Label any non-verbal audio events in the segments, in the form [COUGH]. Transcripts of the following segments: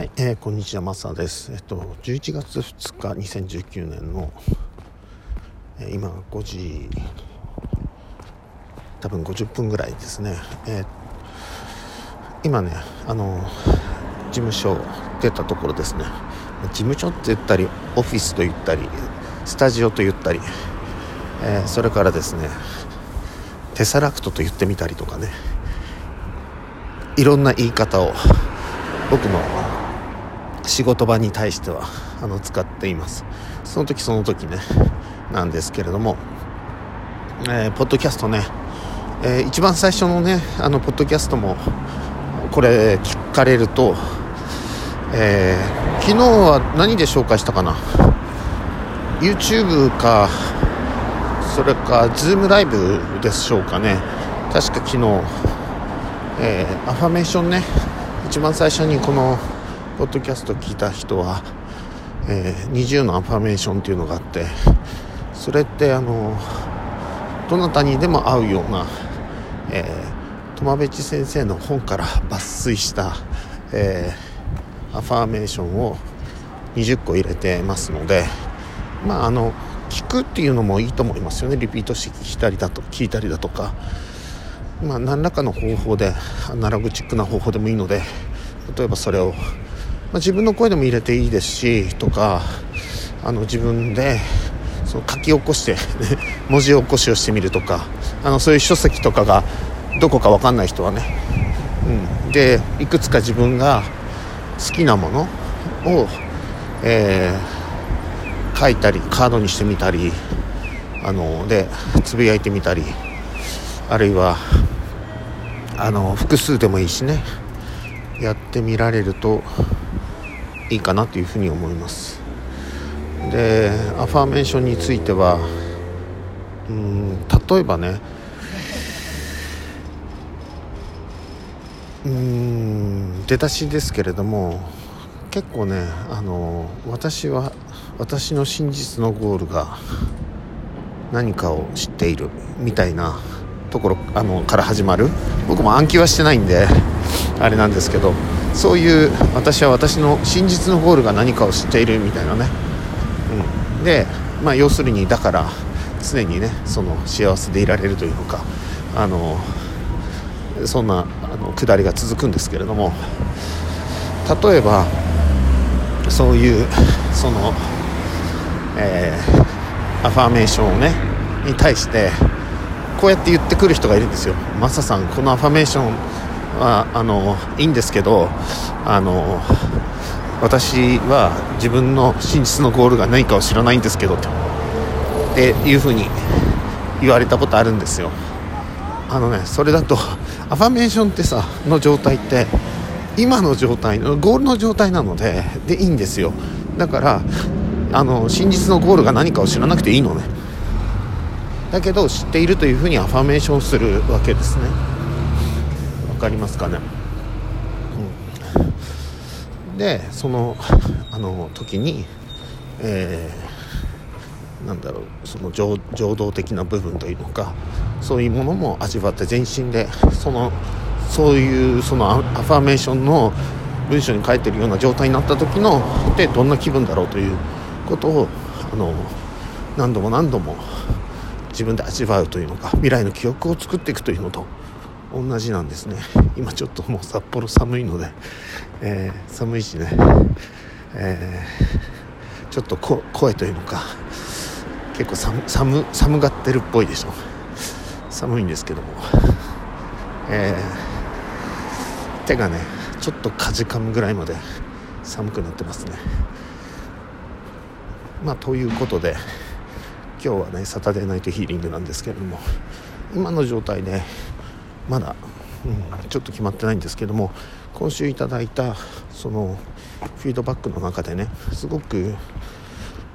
はい、えー、こんにちは、マサです。えっと、11月2日、2019年の、えー、今5時、多分50分ぐらいですね。えー、今ね、あの、事務所出たところですね。事務所って言ったり、オフィスと言ったり、スタジオと言ったり、え、それからですね、テサラクトと言ってみたりとかね、いろんな言い方を僕の仕事場に対してはあの使っています。その時その時ねなんですけれども、えー、ポッドキャストね、えー、一番最初のねあのポッドキャストもこれ聞かれると、えー、昨日は何で紹介したかな？YouTube かそれか Zoom ライブでしょうかね。確か昨日、えー、アファメーションね一番最初にこのポッドキャスト聞いた人は、えー、20のアファメーションっていうのがあってそれってあのどなたにでも合うような、えー、友部知先生の本から抜粋した、えー、アファーメーションを20個入れてますのでまああの聞くっていうのもいいと思いますよね。リピートして聞いたりだと聞いたりだとか。まあ何らかの方法でアナログチックな方法でもいいので例えばそれをまあ、自分の声でも入れていいですしとかあの自分でその書き起こして [LAUGHS] 文字起こしをしてみるとかあのそういう書籍とかがどこか分かんない人はね、うん、でいくつか自分が好きなものを、えー、書いたりカードにしてみたりあのでつぶやいてみたりあるいはあの複数でもいいしねやってみられるといいかなというふうに思います。でアファーメーションについてはうん例えばねうん出だしですけれども結構ねあの私は私の真実のゴールが何かを知っているみたいなところあのから始まる。僕も暗記はしてないんであれなんですけどそういう私は私の真実のゴールが何かを知っているみたいなね、うん、で、まあ、要するにだから常にねその幸せでいられるというのかあのそんなあの下りが続くんですけれども例えばそういうその、えー、アファーメーションをねに対してこうやって言ってくる人がいるんですよ。マサさんこのアファメーションはあのいいんですけどあの私は自分の真実のゴールが何かを知らないんですけどっていうふうに言われたことあるんですよ。あのねそれだとアファメーションってさの状態って今の状態のゴールの状態なのででいいんですよ。だからあの真実のゴールが何かを知らなくていいのね。だけど知っているというふうにアファメーションするわけですね。わかりますかね、うん、でそのあの時に、えー、なんだろうその情動的な部分というのかそういうものも味わって全身でそのそういうそのアファーメーションの文章に書いてるような状態になった時のでどんな気分だろうということをあの何度も何度も自分で味わうというのか未来の記憶を作っていくというのと同じなんですね。今ちょっともう札幌寒いので、えー、寒いしね、えー、ちょっと声というのか結構寒寒寒がってるっぽいでしょ寒いんですけども、えー、手がねちょっとかじかむぐらいまで寒くなってますね。まあということで今日はねサタデーナイトヒーリングなんですけれども今の状態でまだ、うん、ちょっと決まってないんですけども今週いただいたそのフィードバックの中でねすごく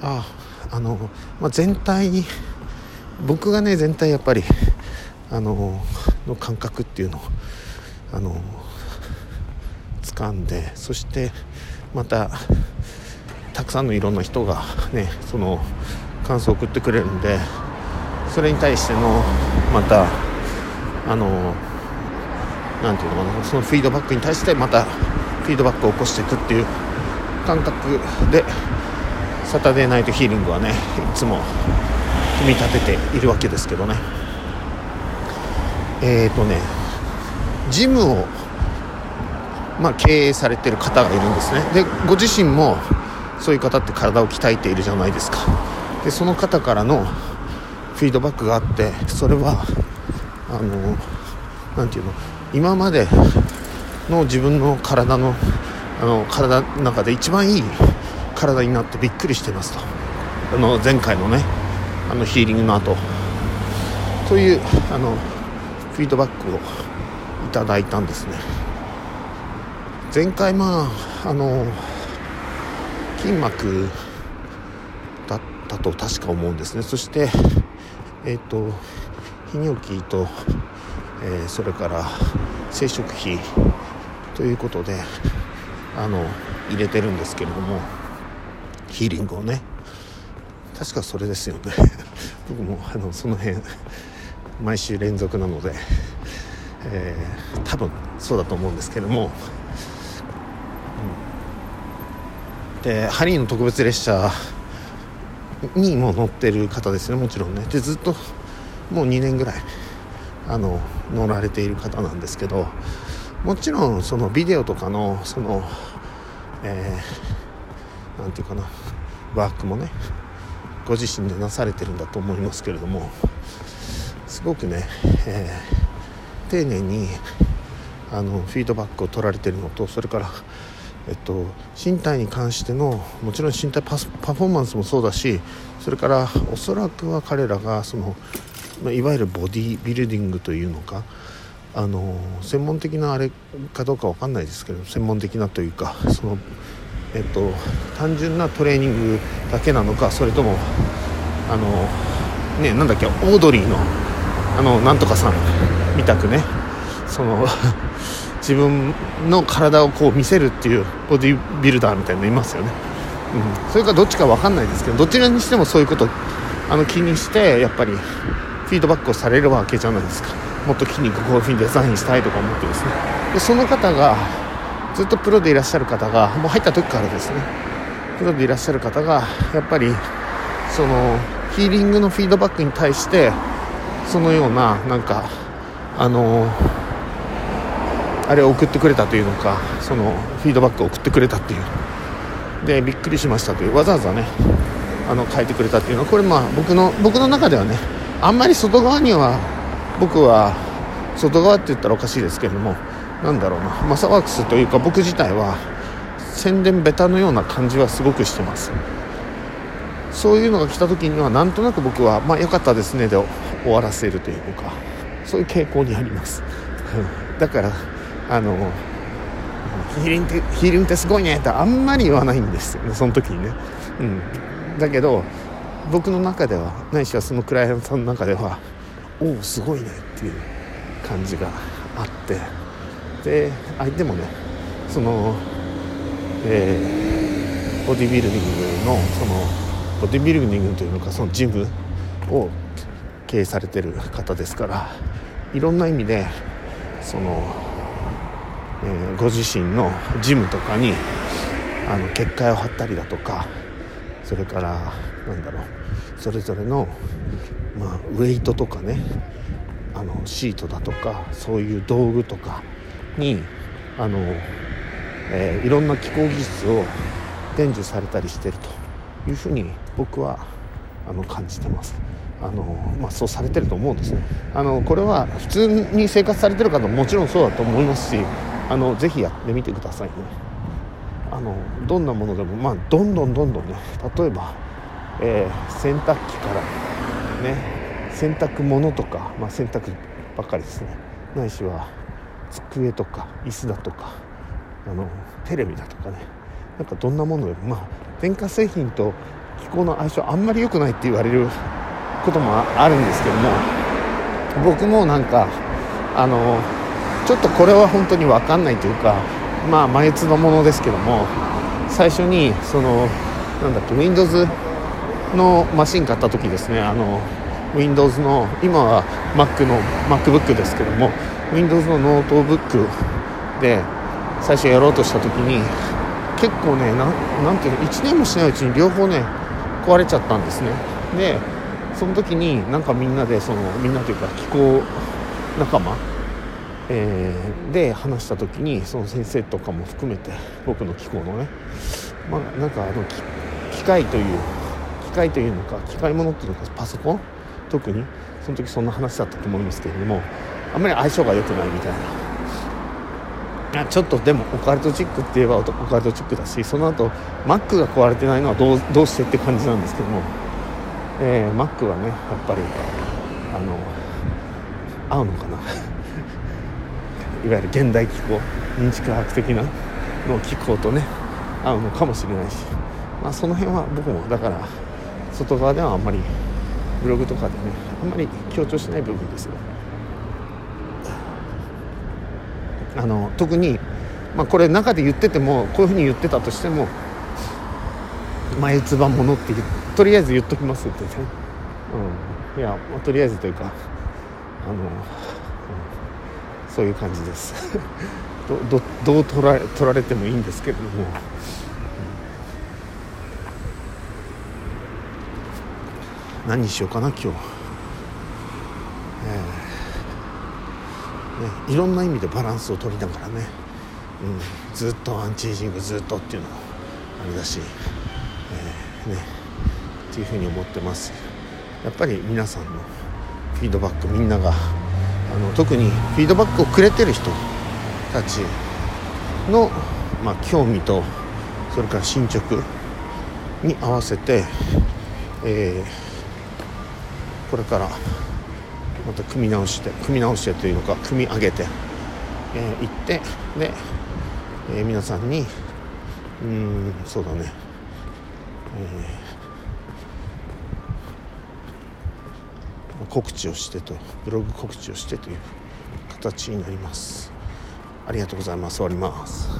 ああの、まあ、全体に僕がね全体やっぱりあのの感覚っていうのをあの掴んでそしてまたたくさんのいろんな人がねその感想を送ってくれるんでそれに対してのまたあの何て言うのかなそのフィードバックに対してまたフィードバックを起こしていくっていう感覚でサタデーナイトヒーリングはねいつも組み立てているわけですけどね。えっ、ー、とねジムを、まあ、経営されてる方がいるんですね。でご自身もそういう方って体を鍛えているじゃないですか。でその方からのフィードバックがあってそれはあの何て言うの今までの自分の体のあの体の中で一番いい体になってびっくりしてますと。あの前回のねあのヒーリングの後。というあのフィードバックをいただいたんですね。前回まああの筋膜ったと確か思うんですね。そしてえっ、ー、と泌尿器と、えー、それから生殖費ということであの入れてるんですけれどもヒーリングをね。確かそれですよね。[LAUGHS] 僕もあのその辺毎週連続なので、えー、多分そうだと思うんですけども、うん、でハリーの特別列車にも乗ってる方ですねもちろんね。でずっともう2年ぐらいあの乗られている方なんですけどもちろんそのビデオとかのそのえー、て言うかなワークもねご自身でなされてるんだと思いますけれどもすごくね、えー、丁寧にあのフィードバックを取られてるのとそれからえっと、身体に関してのもちろん身体パフォーマンスもそうだしそれからおそらくは彼らがその、いわゆるボディビルディングというのかあの専門的なあれかどうか分かんないですけど専門的なというかその、えっと、単純なトレーニングだけなのかそれともあのねなんだっけオードリーのあのなんとかさんみたくねその自分の体をこう見せるっていうボディビルダーみたいなのいますよね、うん、それかどっちか分かんないですけどどちらにしてもそういうことあの気にしてやっぱりフィードバックをされるわけじゃないですか。もっと筋肉こういう風にデザインしたいとか思ってですね。でその方がずっとプロでいらっしゃる方がもう入った時からですね。プロでいらっしゃる方がやっぱりそのヒーリングのフィードバックに対してそのようななんかあのあれを送ってくれたというのかそのフィードバックを送ってくれたっていう。でびっくりしましたというわざわざねあの書いてくれたっていうのはこれまあ僕の僕の中ではねあんまり外側には僕は外側って言ったらおかしいですけれどもなんだろうなマサワークスというか僕自体は宣伝ベタのような感じはすごくしてます。そういうのが来た時にはなんとなく僕はまあ良かったですねで終わらせるというかそういう傾向にあります。だからあのヒーリングってヒーリングってすごいねってあんまり言わないんですよねその時にね、うん、だけど僕の中ではないしはそのクライアントさんの中ではおおすごいねっていう感じがあって。で相手もねその、えー、ボディビルディングのそのボディビルディングというのかそのジムを経営されてる方ですからいろんな意味でその、えー、ご自身のジムとかにあの結界を張ったりだとかそれからなんだろうそれぞれの、まあ、ウェイトとかねあのシートだとかそういう道具とかにあの、えー、いろんな気候技術を伝授されたりしてるというふうに僕はあの感じてます。あのまあ、そうされてると思うんですねあのこれは普通に生活されてる方ももちろんそうだと思いますしあのぜひやってみてくださいね。あのどんなものでも、まあ、どんどんどんどんね例えばえー、洗濯機からね洗濯物とか、まあ、洗濯ばっかりですね。ないしは机とか椅子だとかあのテレビだとかね。なんかどんなものよりまあ電化製品と気候の相性あんまり良くないって言われることもあるんですけども僕もなんかあのちょっとこれは本当に分かんないというかまあ眉唾ものですけども最初にそのなんだっけ Windows のマシン買った時ですねあの Windows の今は Mac の MacBook ですけども Windows のノートブックで最初やろうとした時に結構ねななんていうの1年もしないうちに両方ね壊れちゃったんですね。でその時になんかみんなでそのみんなというか気候仲間、えー、で話した時にその先生とかも含めて僕の気候のね。まあなんかあの機械という機械というのか機械ものっていうのかパソコン？特に？その時そんな話だったと思いますけれどもあんまり相性が良くないみたいな。ちょっとでもオカルトチックって言えばオカルトチックだしその後マックが壊れてないのはどうどうしてって感じなんですけども、えー、マックはねやっぱりあの合うのかな。いわゆる現代気候認知科学的なの気候とね合うのかもしれないし、まあ、その辺は僕もだから外側ではあんまりブログとかでねあんまり強調しない部分ですよ。あの特に、まあ、これ中で言っててもこういうふうに言ってたとしても眉唾ものってとりあえず言っときますってね、うん、いやとりあえずというかあの、うん、そういう感じです。[LAUGHS] どどどう取られ取られてもいいんですけれども、うん、何にしようかな今日、えー。ね、いろんな意味でバランスを取りながらね、うん、ずっとアンチエイジングずっとっていうのもあれだし、えー、ね。っていうふうに思ってます。やっぱり皆さんのフィードバックみんながあの特にフィードバックをくれてる人たちの、まあ、興味とそれから進捗に合わせて、えー、これからまた組み直して組み直してというのか組み上げてい、えー、ってで、えー、皆さんにうんそうだね、えー、告知をしてとブログ告知をしてという形になります。ありがとうございます。終わります。